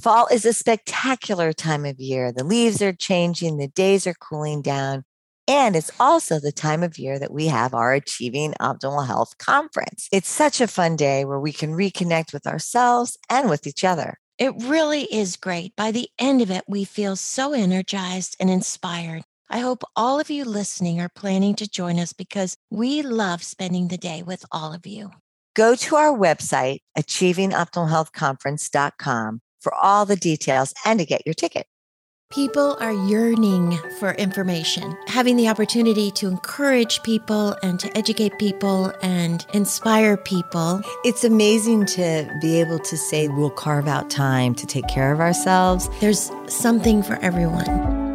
Fall is a spectacular time of year. The leaves are changing, the days are cooling down, and it's also the time of year that we have our Achieving Optimal Health conference. It's such a fun day where we can reconnect with ourselves and with each other. It really is great. By the end of it, we feel so energized and inspired. I hope all of you listening are planning to join us because we love spending the day with all of you. Go to our website, achievingoptimalhealthconference.com, for all the details and to get your ticket. People are yearning for information. Having the opportunity to encourage people and to educate people and inspire people. It's amazing to be able to say we'll carve out time to take care of ourselves. There's something for everyone.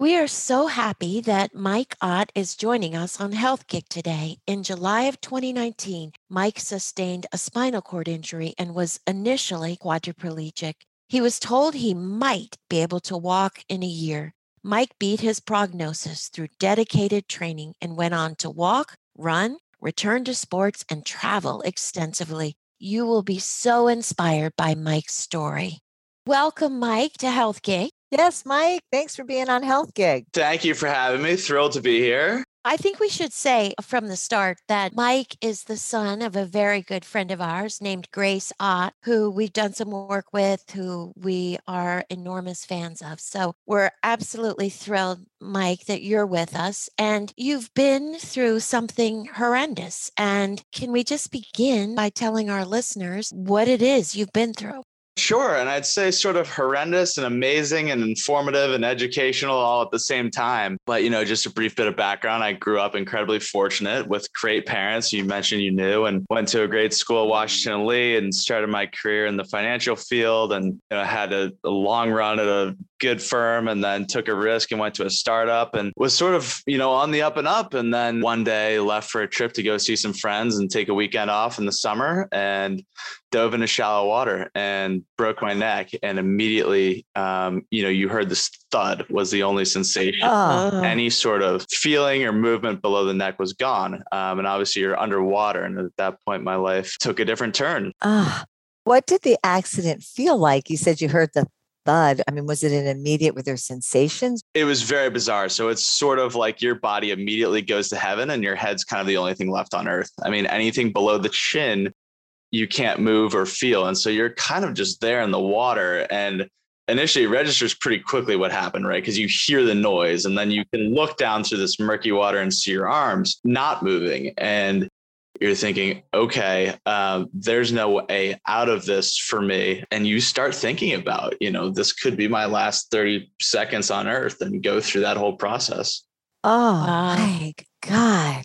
We are so happy that Mike Ott is joining us on Health Gig today. In July of 2019, Mike sustained a spinal cord injury and was initially quadriplegic. He was told he might be able to walk in a year. Mike beat his prognosis through dedicated training and went on to walk, run, return to sports, and travel extensively. You will be so inspired by Mike's story. Welcome, Mike, to Health Gig. Yes, Mike, thanks for being on Health Gig. Thank you for having me. Thrilled to be here. I think we should say from the start that Mike is the son of a very good friend of ours named Grace Ott, who we've done some work with, who we are enormous fans of. So we're absolutely thrilled, Mike, that you're with us. And you've been through something horrendous. And can we just begin by telling our listeners what it is you've been through? Sure. And I'd say sort of horrendous and amazing and informative and educational all at the same time. But, you know, just a brief bit of background. I grew up incredibly fortunate with great parents. You mentioned you knew and went to a great school, Washington Lee, and started my career in the financial field and you know, had a, a long run at a good firm and then took a risk and went to a startup and was sort of, you know, on the up and up. And then one day left for a trip to go see some friends and take a weekend off in the summer and dove into shallow water and broke my neck. And immediately, um, you know, you heard this thud was the only sensation. Oh. Any sort of feeling or movement below the neck was gone. Um, and obviously, you're underwater. And at that point, my life took a different turn. Ah, what did the accident feel like? You said you heard the I mean, was it an immediate with their sensations? It was very bizarre. So it's sort of like your body immediately goes to heaven and your head's kind of the only thing left on earth. I mean, anything below the chin, you can't move or feel. And so you're kind of just there in the water. And initially it registers pretty quickly what happened, right? Because you hear the noise and then you can look down through this murky water and see your arms not moving. And you're thinking, okay, um, there's no way out of this for me. And you start thinking about, you know, this could be my last 30 seconds on earth and go through that whole process. Oh Wow. my God.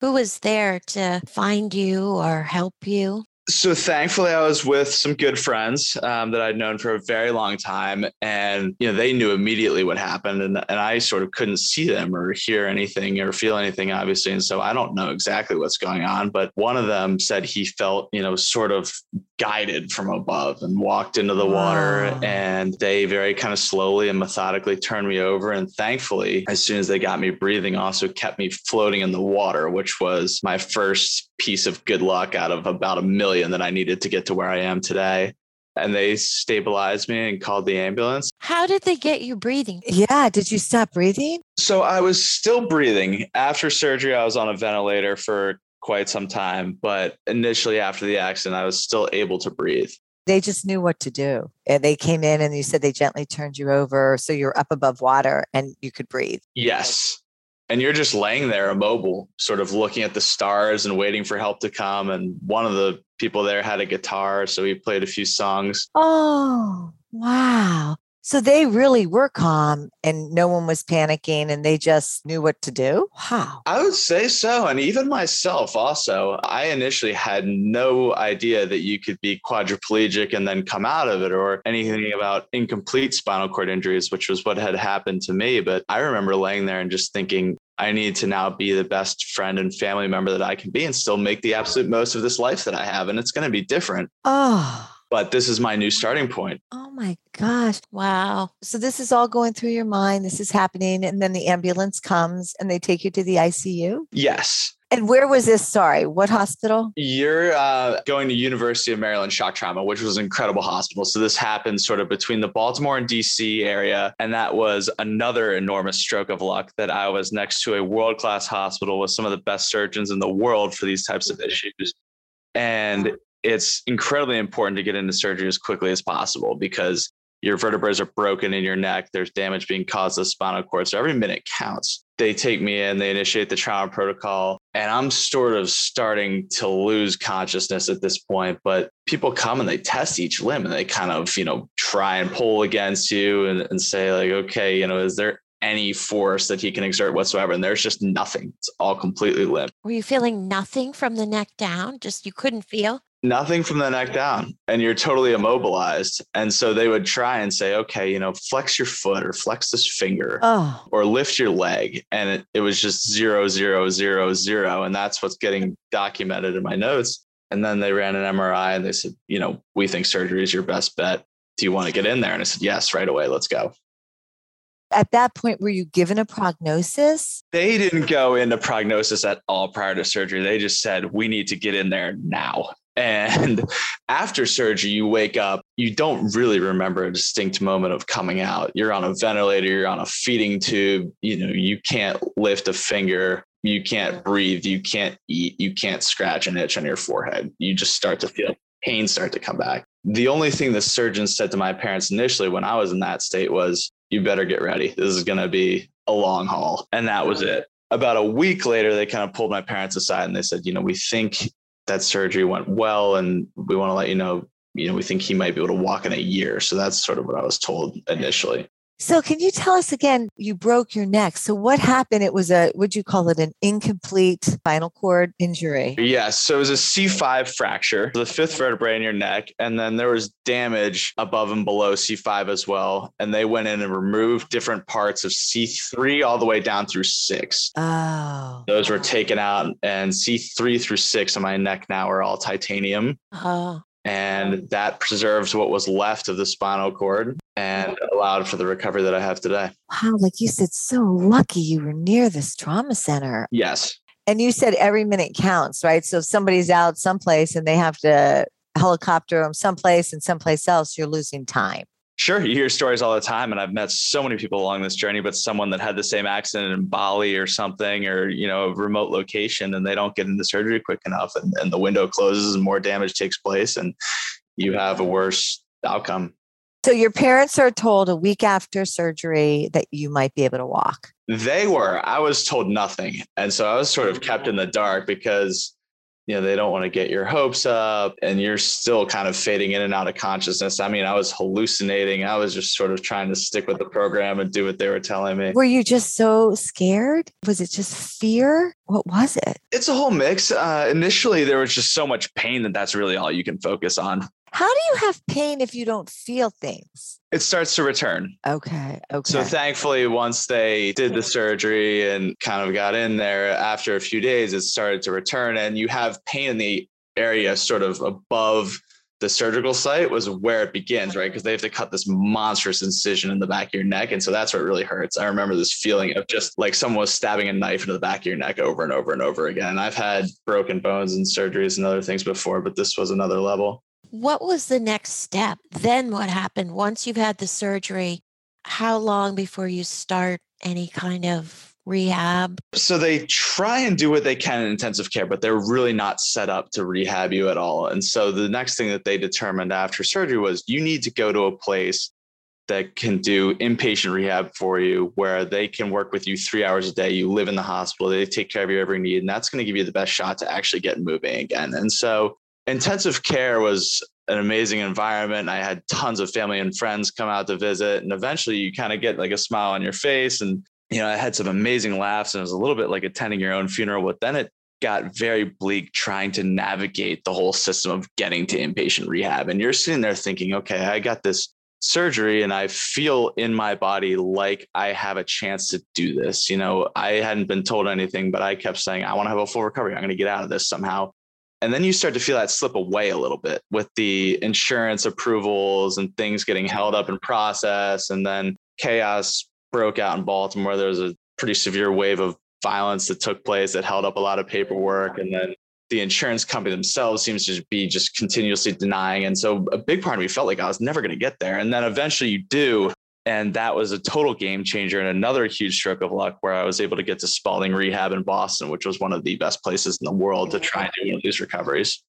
Who was there to find you or help you? So thankfully, I was with some good friends um, that I'd known for a very long time, and you know they knew immediately what happened, and and I sort of couldn't see them or hear anything or feel anything, obviously, and so I don't know exactly what's going on. But one of them said he felt you know sort of guided from above and walked into the water, Wow. and they very kind of slowly and methodically turned me over, and thankfully, as soon as they got me breathing, also kept me floating in the water, which was my first piece of good luck out of about a million that I needed to get to where I am today. And they stabilized me and called the ambulance. How did they get you breathing? Yeah. Did you stop breathing? So I was still breathing. After surgery, I was on a ventilator for quite some time. But initially, after the accident, I was still able to breathe. They just knew what to do. And they came in and you said they gently turned you over. So you're up above water and you could breathe. Yes. And you're just laying there immobile, sort of looking at the stars and waiting for help to come. And one of the people there had a guitar. So he played a few songs. Oh, wow. So they really were calm and no one was panicking and they just knew what to do. Wow. I would say so. And even myself, also, I initially had no idea that you could be quadriplegic and then come out of it or anything about incomplete spinal cord injuries, which was what had happened to me. But I remember laying there and just thinking, I need to now be the best friend and family member that I can be and still make the absolute most of this life that I have. And it's going to be different. Oh, but this is my new starting point. Oh my gosh. Wow. So this is all going through your mind. This is happening. And then the ambulance comes and they take you to the ICU. Yes. And where was this? Sorry, what hospital? You're uh, going to University of Maryland Shock Trauma, which was an incredible hospital. So this happened sort of between the Baltimore and DC area, and that was another enormous stroke of luck that I was next to a world class hospital with some of the best surgeons in the world for these types of issues. And it's incredibly important to get into surgery as quickly as possible because your vertebrae are broken in your neck. There's damage being caused to the spinal cord. So every minute counts. They take me in, they initiate the trauma protocol, and I'm sort of starting to lose consciousness at this point. But people come and they test each limb and they kind of, you know, try and pull against you and, and say, like, okay, you know, is there any force that he can exert whatsoever? And there's just nothing. It's all completely limp. Were you feeling nothing from the neck down? Just you couldn't feel? Nothing from the neck down and you're totally immobilized. And so they would try and say okay you know flex your foot or flex this finger Oh, or lift your leg. And it, it was just zero zero zero zero. And that's what's getting documented in my notes. And then they ran an mri and they said you know we think surgery is your best bet. Do you want to get in there? And i said yes right away. Let's go. At that point, were you given a prognosis? they didn't go into prognosis at all prior to surgery. They just said we need to get in there now and after surgery you wake up you don't really remember a distinct moment of coming out. You're on a ventilator you're on a feeding tube you know you can't lift a finger you can't breathe you can't eat you can't scratch an itch on your forehead. You just start to feel pain start to come back. The only thing the surgeon said to my parents initially when i was in that state was you better get ready. This is going to be a long haul. And that was it. About a week later they kind of pulled my parents aside and they said you know we think that surgery went well and we want to let you know you know we think he might be able to walk in a year. So that's sort of what i was told initially So, can you tell us again? You broke your neck. So, what happened? It was a, would you call it an incomplete spinal cord injury? yes so it was a c5 fracture the fifth vertebrae in your neck and then there was damage above and below c5 as well and they went in and removed different parts of c3 all the way down through six Oh, those were taken out and c3 through six on my neck now are all titanium Oh, and that preserves what was left of the spinal cord and mm-hmm. allowed for the recovery that I have today. wow. Like you said, so lucky you were near this trauma center. Yes. And you said every minute counts, right? So, if somebody's out someplace and they have to helicopter them someplace and someplace else, you're losing time. Sure. You hear stories all the time. And I've met so many people along this journey, but someone that had the same accident in Bali or something, or, you know, a remote location and they don't get into surgery quick enough and, and the window closes and more damage takes place and you have a worse outcome. So, your parents are told a week after surgery that you might be able to walk. They were, I was told nothing. And so I was sort of kept in the dark because, you know, they don't want to get your hopes up and you're still kind of fading in and out of consciousness. I mean, I was hallucinating. I was just sort of trying to stick with the program and do what they were telling me. Were you just so scared? Was it just fear? What was it? It's a whole mix. Uh, initially, there was just so much pain that that's really all you can focus on. How do you have pain if you don't feel things? It starts to return. Okay. Okay. So thankfully, once they did the surgery and kind of got in there, after a few days, it started to return, and you have pain in the area sort of above the surgical site was where it begins, right? Because they have to cut this monstrous incision in the back of your neck. And so that's what really hurts. I remember this feeling of just like someone was stabbing a knife into the back of your neck over and over and over again. And I've had broken bones and surgeries and other things before, but this was another level. What was the next step? Then what happened once you've had the surgery? How long before you start any kind of rehab? So they try and do what they can in intensive care, but they're really not set up to rehab you at all. And so the next thing that they determined after surgery was you need to go to a place that can do inpatient rehab for you, where they can work with you three hours a day. You live in the hospital, they take care of your every need, and that's going to give you the best shot to actually get moving again. And so intensive care was an amazing environment. I had tons of family and friends come out to visit, and eventually you kind of get like a smile on your face. And you know, I had some amazing laughs, and it was a little bit like attending your own funeral. But then it got very bleak trying to navigate the whole system of getting to inpatient rehab. And you're sitting there thinking, okay, I got this surgery and I feel in my body like I have a chance to do this. You know, I hadn't been told anything, but I kept saying, I want to have a full recovery. I'm going to get out of this somehow. And then you start to feel that slip away a little bit with the insurance approvals and things getting held up in process. And then chaos broke out in Baltimore. There was a pretty severe wave of violence that took place that held up a lot of paperwork. And then the insurance company themselves seems to be just continuously denying. And so a big part of me felt like I was never going to get there. And then eventually you do. And that was a total game changer and another huge stroke of luck where I was able to get to Spaulding Rehab in Boston, which was one of the best places in the world to try and do these recoveries.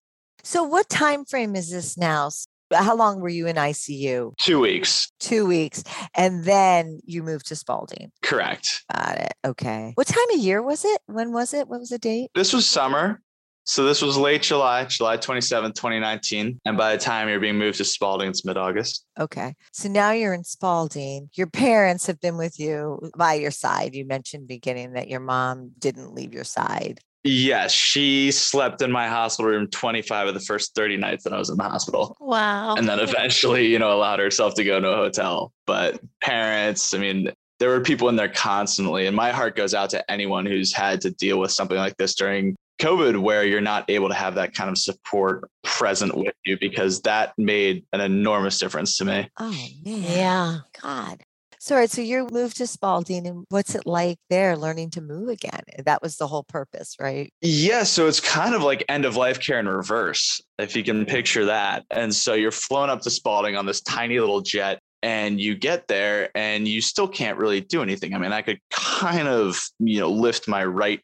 So what time frame is this now? How long were you in ICU? Two weeks. Two weeks. And then you moved to Spaulding. Correct. Got it. Okay. What time of year was it? When was it? What was the date? This was summer. So this was late July, July 27th, 2019. And by the time you're being moved to Spaulding, it's mid August. Okay. So now you're in Spaulding. Your parents have been with you by your side. You mentioned beginning that your mom didn't leave your side. Yes, she slept in my hospital room 25 of the first 30 nights that I was in the hospital. Wow. And then eventually, you know, allowed herself to go to a hotel. But parents, I mean, there were people in there constantly. And my heart goes out to anyone who's had to deal with something like this during COVID where you're not able to have that kind of support present with you because that made an enormous difference to me. Oh man. Yeah. God. So, all right, so you moved to Spaulding, and what's it like there learning to move again? That was the whole purpose, right? Yeah, so it's kind of like end of life care in reverse, if you can picture that. And so you're flown up to Spaulding on this tiny little jet, and you get there, and you still can't really do anything. I mean, I could kind of, you know, lift my right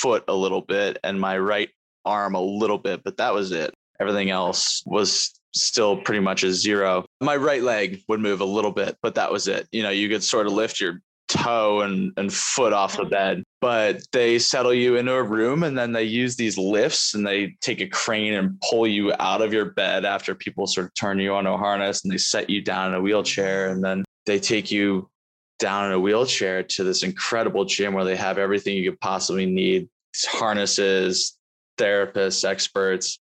foot a little bit and my right arm a little bit, but that was it. Everything else was still pretty much a zero. My right leg would move a little bit, but that was it. You know, you could sort of lift your toe and, and foot off the bed, but they settle you into a room and then they use these lifts and they take a crane and pull you out of your bed after people sort of turn you on a harness and they set you down in a wheelchair and then they take you down in a wheelchair to this incredible gym where they have everything you could possibly need harnesses, therapists, experts,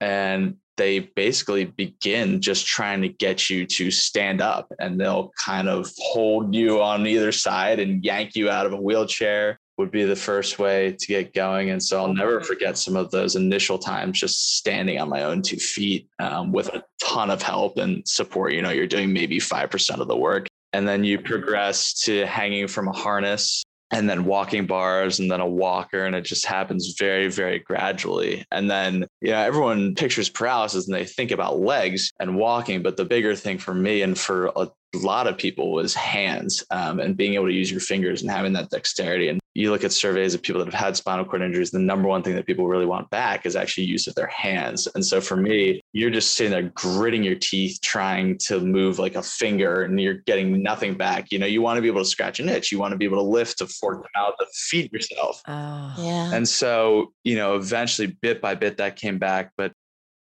and they basically begin just trying to get you to stand up and they'll kind of hold you on either side and yank you out of a wheelchair would be the first way to get going. And so i'll never forget some of those initial times just standing on my own two feet um, with a ton of help and support. You know you're doing maybe 5% of the work and then you progress to hanging from a harness and then walking bars and then a walker and it just happens very very gradually. And then you know everyone pictures paralysis and they think about legs and walking but the bigger thing for me and for a lot of people was hands um, and being able to use your fingers and having that dexterity and you look at surveys of people that have had spinal cord injuries, the number one thing that people really want back is actually use of their hands. And so for me, you're just sitting there gritting your teeth, trying to move like a finger and you're getting nothing back. You know, you want to be able to scratch an itch. You want to be able to lift, to fork them out, to feed yourself. Oh. Yeah. And so, you know, eventually bit by bit that came back. But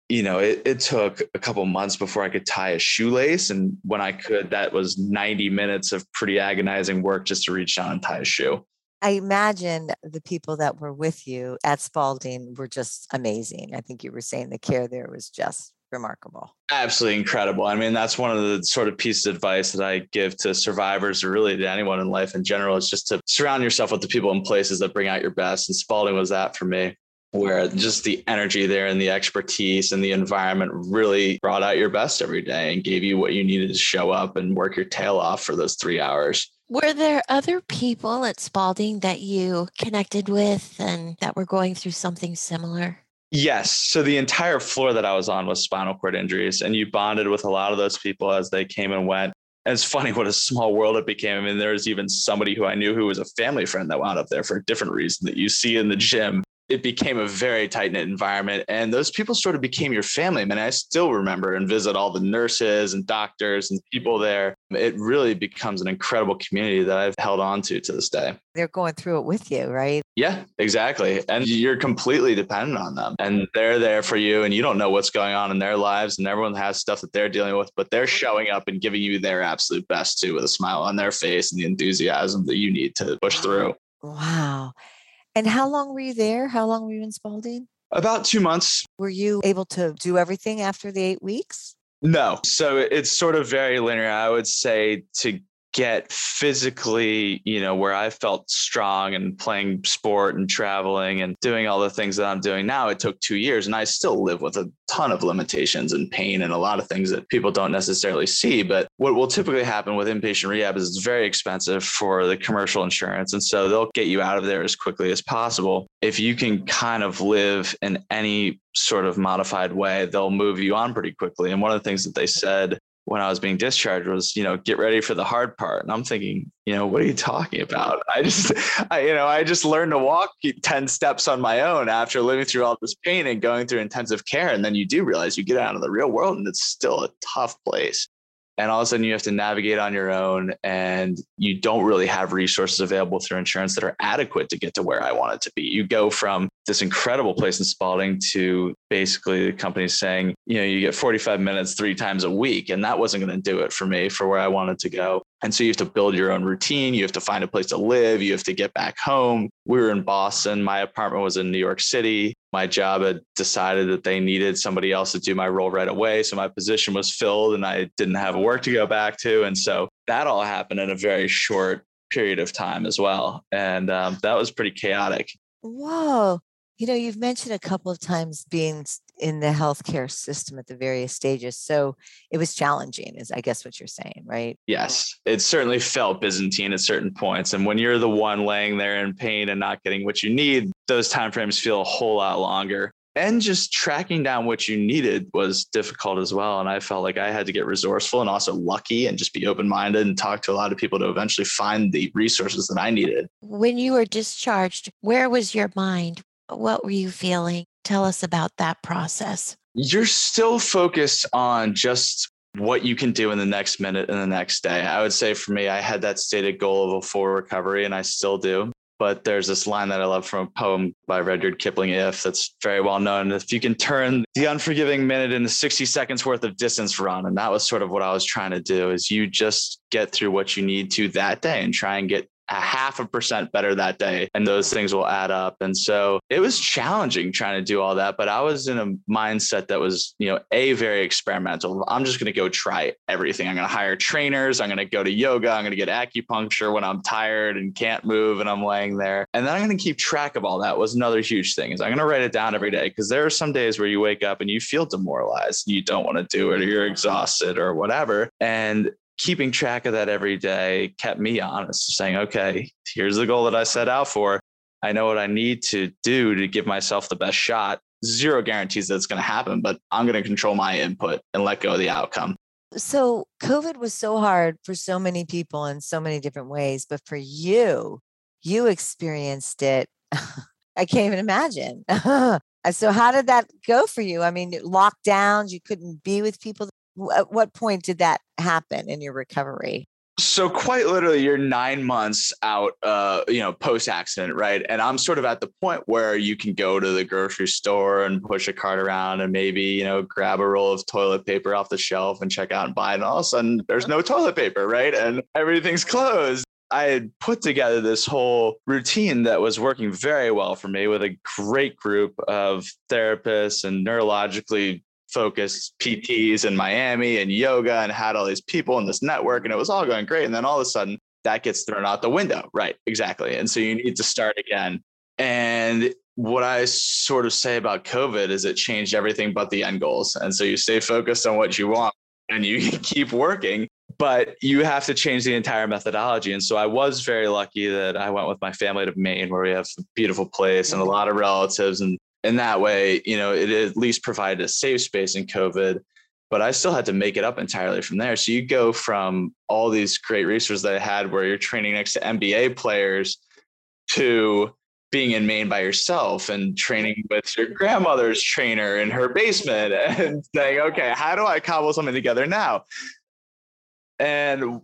you know, it, it took a couple months before I could tie a shoelace. And when I could, that was 90 minutes of pretty agonizing work just to reach down and tie a shoe. I imagine the people that were with you at Spaulding were just amazing. I think you were saying the care there was just remarkable. Absolutely incredible. I mean, that's one of the sort of pieces of advice that I give to survivors or really to anyone in life in general is just to surround yourself with the people and places that bring out your best. And Spaulding was that for me, where just the energy there and the expertise and the environment really brought out your best every day and gave you what you needed to show up and work your tail off for those three hours. Were there other people at Spaulding that you connected with and that were going through something similar? Yes. So the entire floor that I was on was spinal cord injuries, and you bonded with a lot of those people as they came and went. And it's funny what a small world it became. I mean, there was even somebody who I knew who was a family friend that wound up there for a different reason that you see in the gym it became a very tight knit environment. And those people sort of became your family. I mean, I still remember and visit all the nurses and doctors and people there. It really becomes an incredible community that I've held on to to this day. They're going through it with you, right? Yeah, exactly. And you're completely dependent on them. And they're there for you, and you don't know what's going on in their lives. And everyone has stuff that they're dealing with, but they're showing up and giving you their absolute best too, with a smile on their face and the enthusiasm that you need to push through. Wow. And how long were you there? How long were you in Spaulding? About two months. Were you able to do everything after the eight weeks? No. So it's sort of very linear. I would say to get physically, you know, where I felt strong and playing sport and traveling and doing all the things that I'm doing now, it took two years. And I still live with a ton of limitations and pain and a lot of things that people don't necessarily see. But what will typically happen with inpatient rehab is it's very expensive for the commercial insurance. And so they'll get you out of there as quickly as possible. If you can kind of live in any sort of modified way, they'll move you on pretty quickly. And one of the things that they said when I was being discharged was, you know, get ready for the hard part. And I'm thinking, you know, what are you talking about? I just, I, you know, I just learned to walk 10 steps on my own after living through all this pain and going through intensive care. And then you do realize you get out of the real world and it's still a tough place and all of a sudden you have to navigate on your own and you don't really have resources available through insurance that are adequate to get to where I want it to be. You go from this incredible place in Spaulding to basically the company saying, you know, you get 45 minutes three times a week. And that wasn't going to do it for me for where I wanted to go. And so you have to build your own routine. You have to find a place to live. You have to get back home. We were in Boston. My apartment was in New York City. My job had decided that they needed somebody else to do my role right away. So my position was filled and I didn't have work to go back to. And so that all happened in a very short period of time as well. And um, that was pretty chaotic. Whoa. You know, you've mentioned a couple of times being in the healthcare system at the various stages. So it was challenging, is I guess what you're saying, right? Yes, it certainly felt Byzantine at certain points. And when you're the one laying there in pain and not getting what you need, those timeframes feel a whole lot longer. And just tracking down what you needed was difficult as well. And I felt like I had to get resourceful and also lucky and just be open minded and talk to a lot of people to eventually find the resources that I needed. When you were discharged, where was your mind? What were you feeling? Tell us about that process. You're still focused on just what you can do in the next minute and the next day. I would say for me, I had that stated goal of a full recovery, and I still do. But there's this line that I love from a poem by Rudyard Kipling, If, that's very well known. If you can turn the unforgiving minute into 60 seconds worth of distance run, and that was sort of what I was trying to do, is you just get through what you need to that day and try and get a half a percent better that day and those things will add up. And so it was challenging trying to do all that but i was in a mindset that was you know a very experimental. I'm just going to go try everything. I'm going to hire trainers. I'm going to go to yoga. I'm going to get acupuncture when i'm tired and can't move and i'm laying there. And then i'm going to keep track of all that was another huge thing is i'm going to write it down every day. Because there are some days where you wake up and you feel demoralized you don't want to do it or you're exhausted or whatever. And keeping track of that every day kept me honest, saying, okay, here's the goal that I set out for. I know what I need to do to give myself the best shot. Zero guarantees that it's going to happen, but I'm going to control my input and let go of the outcome. So, COVID was so hard for so many people in so many different ways, but for you, you experienced it. I can't even imagine. so, how did that go for you? I mean, lockdowns, you couldn't be with people at what point did that happen in your recovery? So quite literally, you're nine months out, uh, you know, post accident, right? And I'm sort of at the point where you can go to the grocery store and push a cart around and maybe, you know, grab a roll of toilet paper off the shelf and check out and buy. And all of a sudden, there's no toilet paper, right? And everything's closed. I had put together this whole routine that was working very well for me with a great group of therapists and neurologically focused PTs in Miami and yoga and had all these people in this network and it was all going great. And then all of a sudden that gets thrown out the window. Right. Exactly. And so you need to start again. And what I sort of say about COVID is it changed everything but the end goals. And so you stay focused on what you want and you keep working, but you have to change the entire methodology. And so I was very lucky that I went with my family to Maine, where we have a beautiful place and a lot of relatives and in that way, you know, it at least provided a safe space in COVID. But I still had to make it up entirely from there. So you go from all these great resources that I had where you're training next to NBA players to being in Maine by yourself and training with your grandmother's trainer in her basement and saying, okay, how do I cobble something together now? And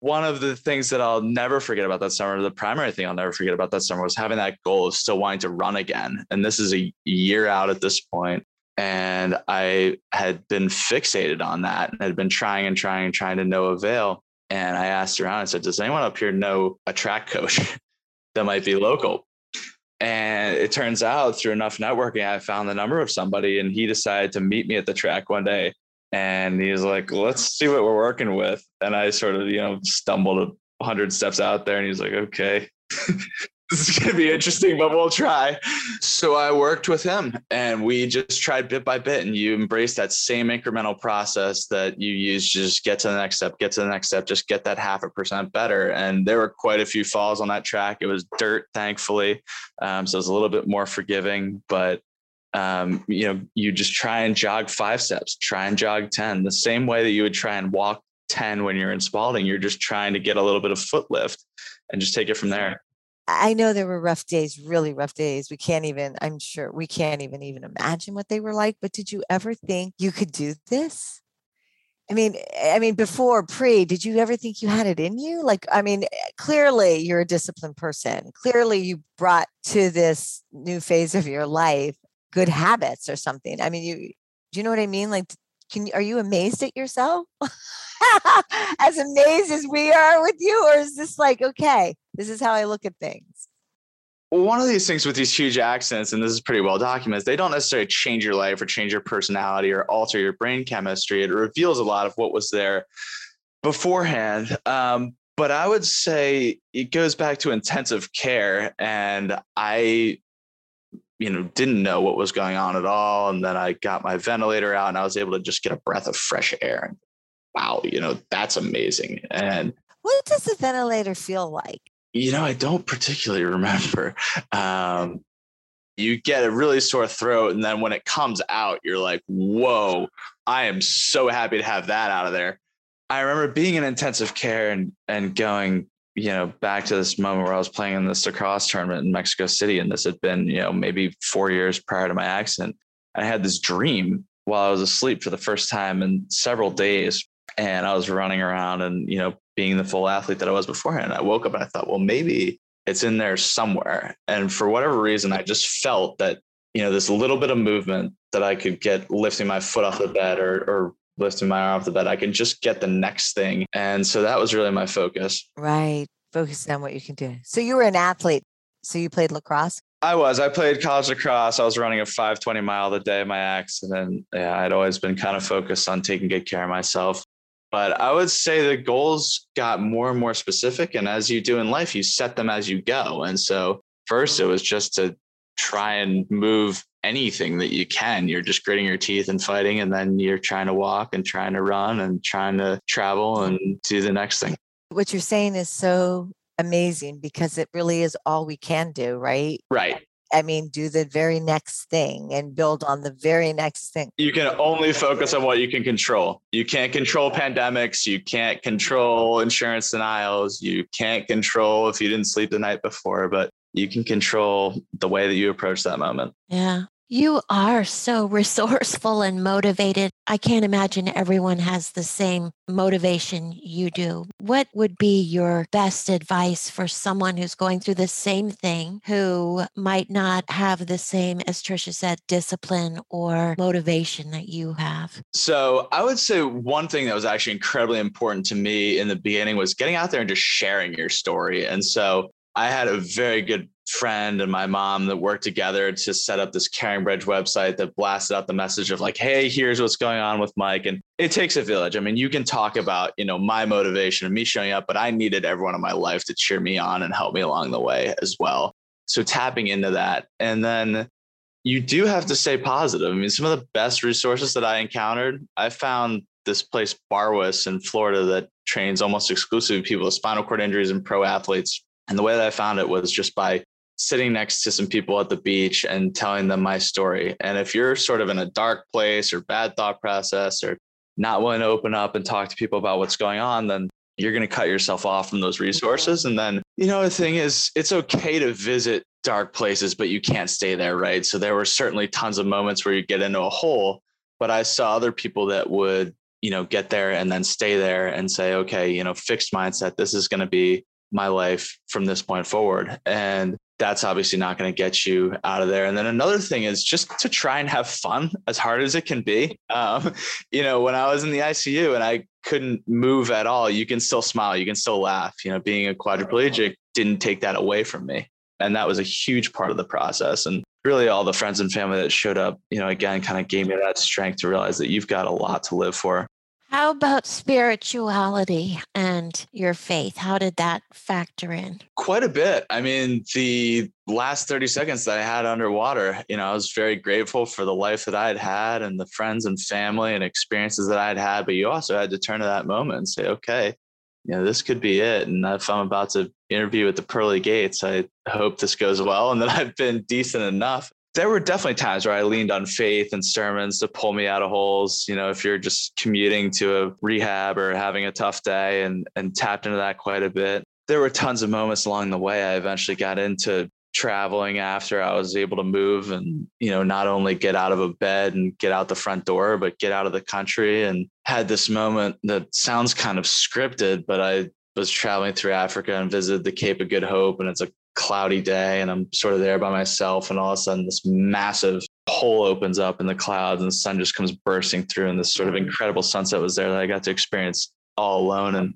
one of the things that I'll never forget about that summer, the primary thing I'll never forget about that summer was having that goal of still wanting to run again. And this is a year out at this point, And I had been fixated on that and had been trying and trying and trying to no avail. And I asked around and said, Does anyone up here know a track coach that might be local? And it turns out through enough networking, I found the number of somebody and he decided to meet me at the track one day And he's like, let's see what we're working with. And I sort of, you know, stumbled a hundred steps out there and he's like, okay, this is going to be interesting, but we'll try. So I worked with him and we just tried bit by bit. And you embrace that same incremental process that you use to just get to the next step, get to the next step, just get that half a percent better. And there were quite a few falls on that track. It was dirt, thankfully. Um, so it was a little bit more forgiving, but um, you know, you just try and jog five steps, try and jog 10, the same way that you would try and walk 10 when you're in Spaulding. You're just trying to get a little bit of foot lift and just take it from there. I know there were rough days, really rough days. We can't even, I'm sure we can't even even imagine what they were like. But did you ever think you could do this? I mean, eh, I mean, before pre, did you ever think you had it in you? Like, I mean, eh, clearly you're a disciplined person. Clearly you brought to this new phase of your life good habits or something. I mean, you do you know what I mean? Like, can are you amazed at yourself? as amazed as we are with you, or is this like okay? This is how I look at things. One of these things with these huge accidents, and this is pretty well documented, they don't necessarily change your life or change your personality or alter your brain chemistry. It reveals a lot of what was there beforehand. Um, but I would say it goes back to intensive care. And I you know didn't know what was going on at all. And then i got my ventilator out and i was able to just get a breath of fresh air. And wow you know that's amazing. And what does the ventilator feel like? You know i don't particularly remember. Um, you get a really sore throat and then when it comes out you're like whoa i am so happy to have that out of there. I remember being in intensive care and and going you know, back to this moment where I was playing in the lacrosse tournament in Mexico City, and this had been, you know, maybe four years prior to my accident. I had this dream while I was asleep for the first time in several days, and I was running around and, you know, being the full athlete that I was beforehand. I woke up and I thought, well, maybe it's in there somewhere. And for whatever reason, I just felt that, you know, this little bit of movement that I could get lifting my foot off the bed or, or lifting my arm off the bed. I can just get the next thing. And so that was really my focus. Right. Focusing on what you can do. So you were an athlete. So you played lacrosse? I was. I played college lacrosse. I was running a 520 mile the day of my accident. Yeah, I'd always been kind of focused on taking good care of myself. But I would say the goals got more and more specific. And as you do in life, you set them as you go. And so first it was just to try and move anything that you can. You're just gritting your teeth and fighting, and then you're trying to walk and trying to run and trying to travel and do the next thing. What you're saying is so amazing because it really is all we can do, right? Right. I mean, do the very next thing and build on the very next thing. You can only focus on what you can control. You can't control pandemics. You can't control insurance denials. You can't control if you didn't sleep the night before, but you can control the way that you approach that moment. Yeah. You are so resourceful and motivated. I can't imagine everyone has the same motivation you do. What would be your best advice for someone who's going through the same thing, who might not have the same, as Trisha said, discipline or motivation that you have? So, I would say one thing that was actually incredibly important to me in the beginning was getting out there and just sharing your story. And so, I had a very good friend and my mom that worked together to set up this Caring Bridge website that blasted out the message of like, hey, here's what's going on with Mike. And it takes a village. I mean, you can talk about, you know, my motivation and me showing up, but I needed everyone in my life to cheer me on and help me along the way as well. So tapping into that. And then you do have to stay positive. I mean, some of the best resources that I encountered, I found this place, Barwis in Florida, that trains almost exclusively people with spinal cord injuries and pro athletes. And the way that I found it was just by sitting next to some people at the beach and telling them my story. And if you're sort of in a dark place or bad thought process or not willing to open up and talk to people about what's going on, then you're going to cut yourself off from those resources. And then, you know, the thing is, it's okay to visit dark places, but you can't stay there, right? So there were certainly tons of moments where you get into a hole, but I saw other people that would, you know, get there and then stay there and say, okay, you know, fixed mindset, this is going to be my life from this point forward. And that's obviously not going to get you out of there. And then another thing is just to try and have fun as hard as it can be. Um, you know, when I was in the ICU and I couldn't move at all, you can still smile, you can still laugh. You know, being a quadriplegic didn't take that away from me. And that was a huge part of the process. And really all the friends and family that showed up, you know, again, kind of gave me that strength to realize that you've got a lot to live for. How about spirituality and your faith? How did that factor in? Quite a bit. I mean, the last 30 seconds that I had underwater, you know, I was very grateful for the life that I had had and the friends and family and experiences that I had had. But you also had to turn to that moment and say, okay, you know, this could be it. And if I'm about to interview at the pearly gates, I hope this goes well and that I've been decent enough there were definitely times where I leaned on faith and sermons to pull me out of holes. You know, if you're just commuting to a rehab or having a tough day and and tapped into that quite a bit. There were tons of moments along the way. I eventually got into traveling after I was able to move and, you know, not only get out of a bed and get out the front door, but get out of the country and had this moment that sounds kind of scripted, but I was traveling through Africa and visited the Cape of Good Hope. And it's a cloudy day and I'm sort of there by myself. And all of a sudden, this massive hole opens up in the clouds and the sun just comes bursting through. And this sort of mm. incredible sunset was there that I got to experience all alone. And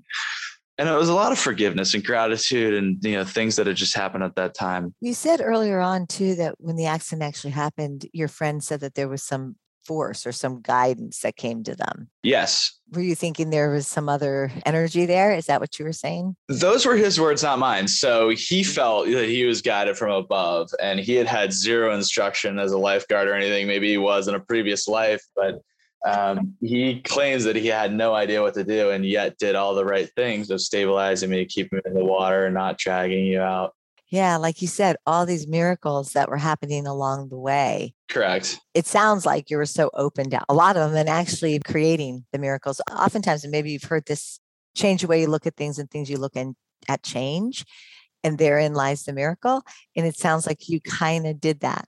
and it was a lot of forgiveness and gratitude and you know things that had just happened at that time you said earlier on too that when the accident actually happened your friend said that there was some force or some guidance that came to them. Yes. Were you thinking there was some other energy there? Is that what you were saying? Those were his words, not mine. So he felt that he was guided from above and he had had zero instruction as a lifeguard or anything. Maybe he was in a previous life, but um, he claims that he had no idea what to do and yet did all the right things of stabilizing me, keeping me in the water, and not dragging you out. Yeah, like you said, all these miracles that were happening along the way. Correct. It sounds like you were so open to a lot of them and actually creating the miracles. Oftentimes, and maybe you've heard this change the way you look at things and things you look in, at change. And therein lies the miracle. And it sounds like you kind of did that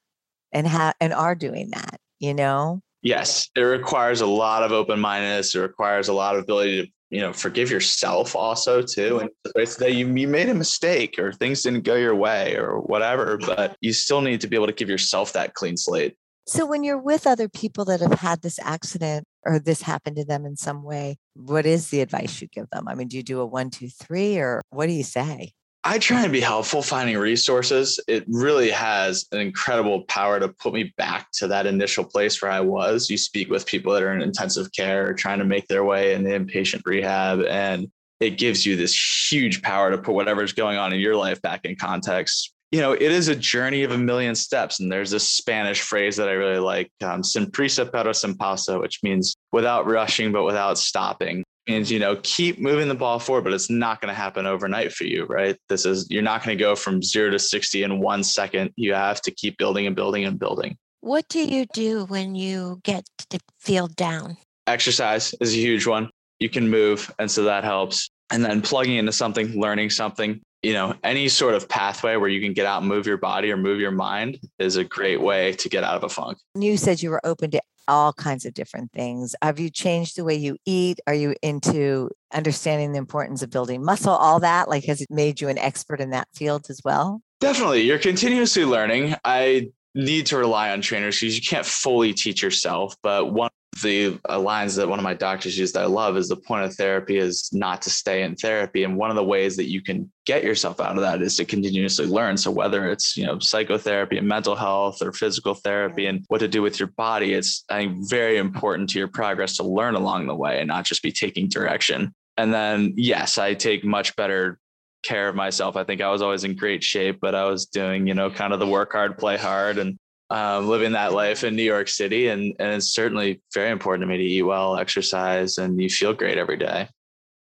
and have and are doing that, you know? Yes. It requires a lot of open mindedness. It requires a lot of ability to you know forgive yourself also too and it's that you, you made a mistake or things didn't go your way or whatever but you still need to be able to give yourself that clean slate. So when you're with other people that have had this accident or this happened to them in some way what is the advice you give them? I mean do you do a one two three or what do you say I try and be helpful finding resources. It really has an incredible power to put me back to that initial place where I was. You speak with people that are in intensive care or trying to make their way in the inpatient rehab, and it gives you this huge power to put whatever's going on in your life back in context. You know, it is a journey of a million steps. And there's this Spanish phrase that I really like, um, sin prisa pero sin pausa, which means without rushing, but without stopping means you know keep moving the ball forward but it's not going to happen overnight for you right? This is you're not going to go from 0 to 60 in 1 second. You have to keep building and building and building. What do you do when you get to feel down? Exercise is a huge one. You can move and so that helps. And then plugging into something learning something you know any sort of pathway where you can get out and move your body or move your mind is a great way to get out of a funk. You said you were open to all kinds of different things. Have you changed the way you eat? Are you into understanding the importance of building muscle? All that, like, has it made you an expert in that field as well? Definitely. You're continuously learning. I need to rely on trainers because you can't fully teach yourself. But one the lines that one of my doctors used that I love is the point of therapy is not to stay in therapy. And one of the ways that you can get yourself out of that is to continuously learn. So whether it's, you know, psychotherapy and mental health or physical therapy and what to do with your body, it's I think very important to your progress to learn along the way and not just be taking direction. And then yes, I take much better care of myself. I think I was always in great shape, but I was doing, you know, kind of the work hard, play hard and um, living that life in New York City. And, and it's certainly very important to me to eat well, exercise, and you feel great every day.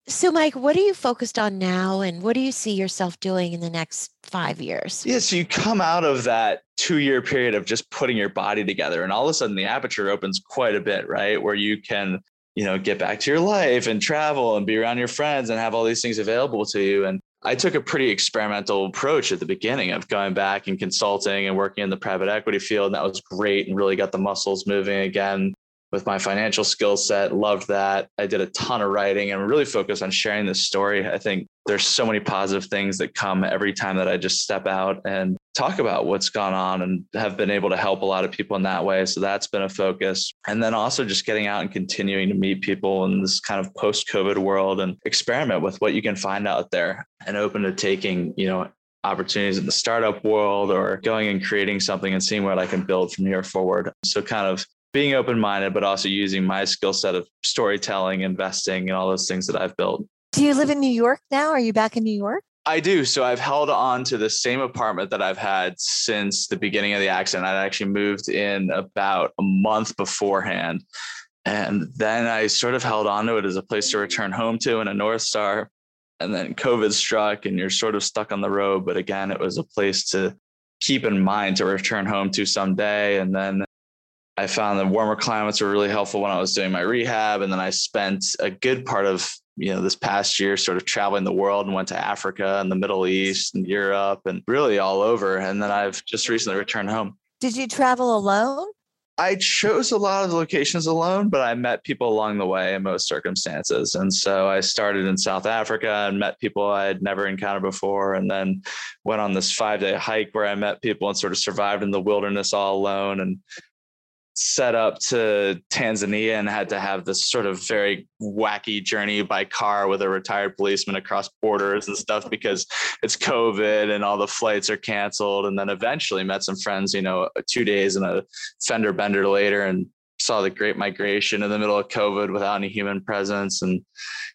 So, Mike, what are you focused on now? And what do you see yourself doing in the next five years? Yeah, so you come out of that two year period of just putting your body together, and all of a sudden the aperture opens quite a bit, right? Where you can, you know, get back to your life and travel and be around your friends and have all these things available to you. And I took a pretty experimental approach at the beginning of going back and consulting and working in the private equity field. And that was great and really got the muscles moving again with my financial skill set. Loved that. I did a ton of writing and really focused on sharing this story. I think there's so many positive things that come every time that I just step out and talk about what's gone on and have been able to help a lot of people in that way. So that's been a focus. And then also just getting out and continuing to meet people in this kind of post COVID world and experiment with what you can find out there and open to taking, you know, opportunities in the startup world or going and creating something and seeing what I can build from here forward. So kind of being open minded, but also using my skill set of storytelling, investing, and all those things that I've built. Do you live in New York now? Are you back in New York? I do. So I've held on to the same apartment that I've had since the beginning of the accident. I actually moved in about a month beforehand. And then I sort of held on to it as a place to return home to in a North Star. And then COVID struck and you're sort of stuck on the road. But again, it was a place to keep in mind to return home to someday. And then I found the warmer climates were really helpful when I was doing my rehab. And then I spent a good part of you know this past year sort of traveling the world and went to Africa and the Middle East and Europe and really all over. And then I've just recently returned home. Did you travel alone? I chose a lot of locations alone, but I met people along the way in most circumstances. And so I started in South Africa and met people I had never encountered before, and then went on this five day hike where I met people and sort of survived in the wilderness all alone and set up to Tanzania and had to have this sort of very wacky journey by car with a retired policeman across borders and stuff because it's COVID and all the flights are canceled. And then eventually met some friends, you know, two days and a fender bender later and saw the great migration in the middle of COVID without any human presence. And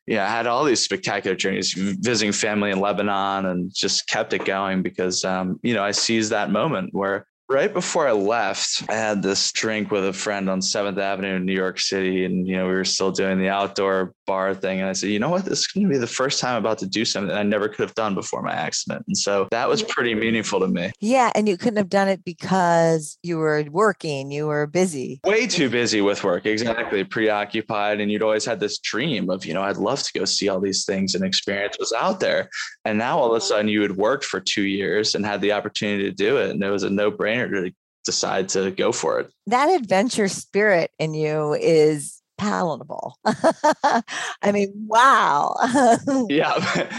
yeah, I had all these spectacular journeys, visiting family in Lebanon and just kept it going because, um, you know, I seized that moment where right before I left, I had this drink with a friend on Seventh Avenue in New York City, and you know we were still doing the outdoor bar thing. And I said, you know what, this is going to be the first time I'm about to do something I never could have done before my accident, and so that was pretty meaningful to me. Yeah, and you couldn't have done it because you were working, you were busy, way too busy with work, exactly, preoccupied, and you'd always had this dream of, you know, I'd love to go see all these things and experience what's out there, and now all of a sudden you had worked for two years and had the opportunity to do it, and it was a no brainer to decide to go for it. That adventure spirit in you is palatable. I mean, wow. yeah.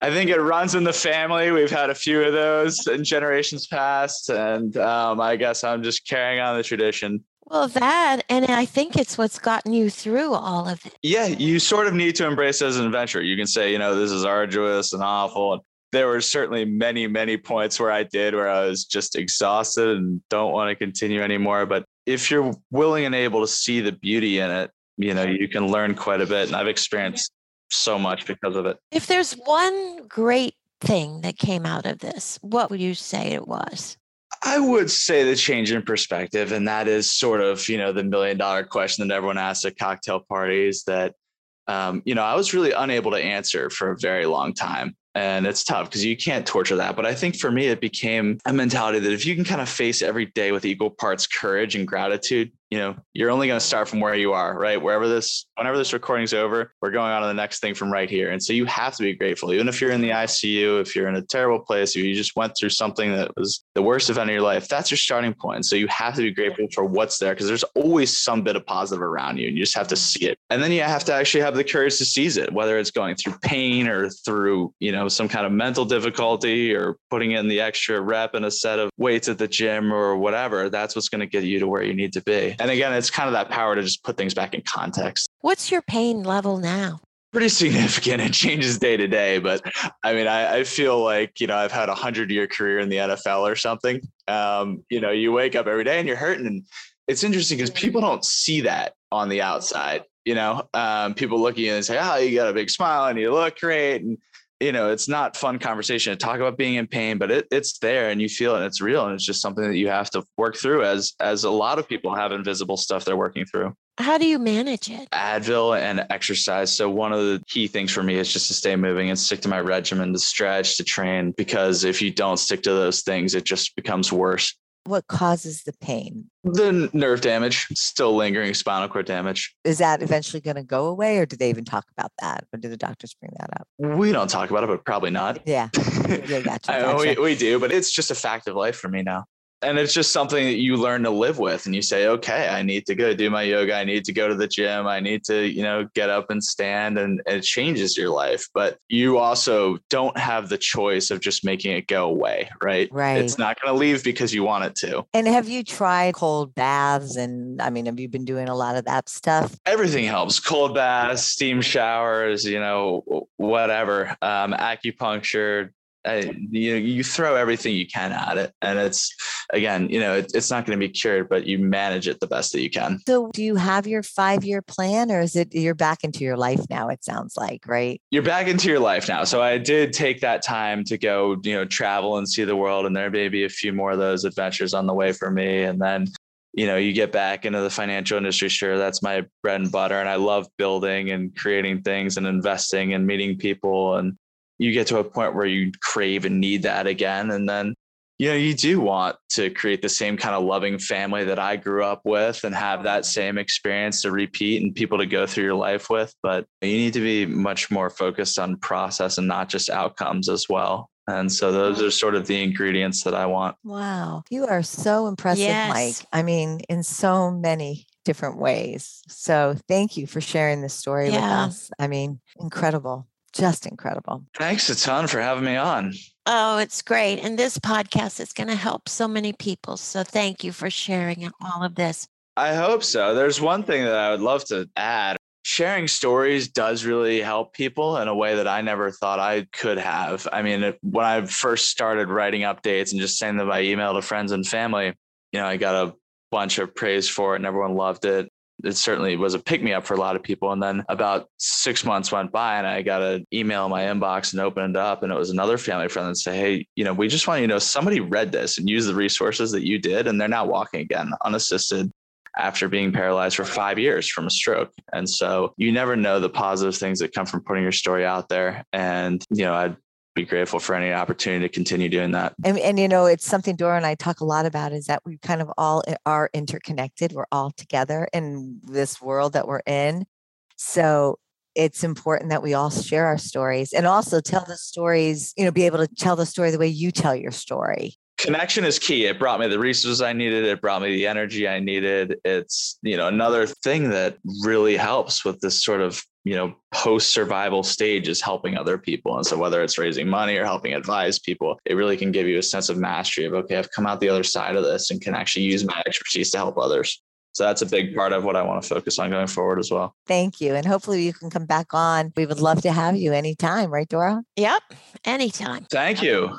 I think it runs in the family. We've had a few of those in generations past. And um, I guess I'm just carrying on the tradition. Well, that, and I think it's what's gotten you through all of it. Yeah, you sort of need to embrace it as an adventure. You can say, you know, this is arduous and awful there were certainly many, many points where I did where I was just exhausted and don't want to continue anymore. But if you're willing and able to see the beauty in it, you know, you can learn quite a bit. And I've experienced so much because of it. If there's one great thing that came out of this, what would you say it was? I would say the change in perspective. And that is sort of, you know, the million dollar question that everyone asks at cocktail parties that, um, you know, I was really unable to answer for a very long time and it's tough because you can't torture that. But I think for me, it became a mentality that if you can kind of face every day with equal parts courage and gratitude, you know, you're only going to start from where you are, right? Wherever this, whenever this recording's over, we're going on to the next thing from right here. And so you have to be grateful, even if you're in the ICU, if you're in a terrible place, if you just went through something that was the worst event of your life, that's your starting point. So you have to be grateful for what's there because there's always some bit of positive around you and you just have to see it. And then you have to actually have the courage to seize it, whether it's going through pain or through, you know, some kind of mental difficulty or putting in the extra rep and a set of weights at the gym or whatever. That's what's going to get you to where you need to be. And again, it's kind of that power to just put things back in context. What's your pain level now? Pretty significant. It changes day to day, but I mean, I, I feel like you know I've had a hundred year career in the NFL or something. Um, you know, you wake up every day and you're hurting, and it's interesting because people don't see that on the outside. You know, um, people looking at you and say, "Oh, you got a big smile and you look great," and you know, it's not fun conversation to talk about being in pain, but it, it's there and you feel it and it's real. And it's just something that you have to work through as, as a lot of people have invisible stuff they're working through. How do you manage it? Advil and exercise. So one of the key things for me is just to stay moving and stick to my regimen, to stretch, to train, because if you don't stick to those things, it just becomes worse. What causes the pain? The nerve damage, still lingering spinal cord damage. Is that eventually going to go away, or do they even talk about that? Or do the doctors bring that up? We don't talk about it, but probably not. Yeah. Yeah, gotcha. gotcha. we, we do, but it's just a fact of life for me now and it's just something that you learn to live with and you say okay i need to go do my yoga i need to go to the gym i need to you know get up and stand and it changes your life but you also don't have the choice of just making it go away right? Right. It's not going to leave because you want it to. And have you tried cold baths? And i mean have you been doing a lot of that stuff? Everything helps. Cold baths steam showers you know whatever um, acupuncture I, you you throw everything you can at it, and it's again, you know, it, it's not going to be cured, but you manage it the best that you can. So, do you have your five year plan, or is it you're back into your life now? It sounds like, right? You're back into your life now. So I did take that time to go, you know, travel and see the world, and there may be a few more of those adventures on the way for me, and then you know, you get back into the financial industry. Sure, that's my bread and butter. And I love building and creating things and investing and meeting people. And you get to a point where you crave and need that again. And then, you know, you do want to create the same kind of loving family that I grew up with and have that same experience to repeat and people to go through your life with. But you need to be much more focused on process and not just outcomes as well. And so those are sort of the ingredients that I want. Wow. You are so impressive, Yes. Mike. I mean, in so many different ways. So thank you for sharing this story with us. I mean, incredible. Just incredible. Thanks a ton for having me on. Oh, it's great. And this podcast is going to help so many people. So thank you for sharing all of this. I hope so. There's one thing that I would love to add. Sharing stories does really help people in a way that I never thought I could have. I mean, when I first started writing updates and just sending them by email to friends and family, you know, I got a bunch of praise for it and everyone loved it. It certainly was a pick me up for a lot of people. And then about six months went by and I got an email in my inbox and opened it up. And it was another family friend that said, Hey, you know, we just want you to know somebody read this and used the resources that you did. And they're now walking again unassisted after being paralyzed for five years from a stroke. And so you never know the positive things that come from putting your story out there. And, you know, I'd be grateful for any opportunity to continue doing that. And, and you know, it's something Dora and I talk a lot about is that we kind of all eh, are interconnected. We're all together in this world that we're in. So it's important that we all share our stories and also tell the stories, you know, be able to tell the story the way you tell your story. Connection is key. It brought me the resources I needed. It brought me the energy I needed. It's, you know, another thing that really helps with this sort of, you know, post survival stage is helping other people. And so whether it's raising money or helping advise people, it really can give you a sense of mastery of, okay, I've come out the other side of this and can actually use my expertise to help others. So that's a big part of what I want to focus on going forward as well. Thank you. And hopefully you can come back on. We would love to have you anytime, right, Dora? Yep. Anytime. Thank you.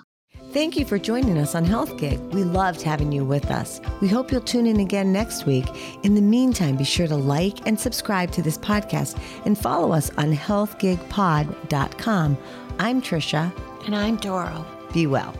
Thank you for joining us on Health Gig. We loved having you with us. We hope you'll tune in again next week. In the meantime, be sure to like and subscribe to this podcast and follow us on healthgigpod.com. I'm Trisha. And I'm Doro. Be well.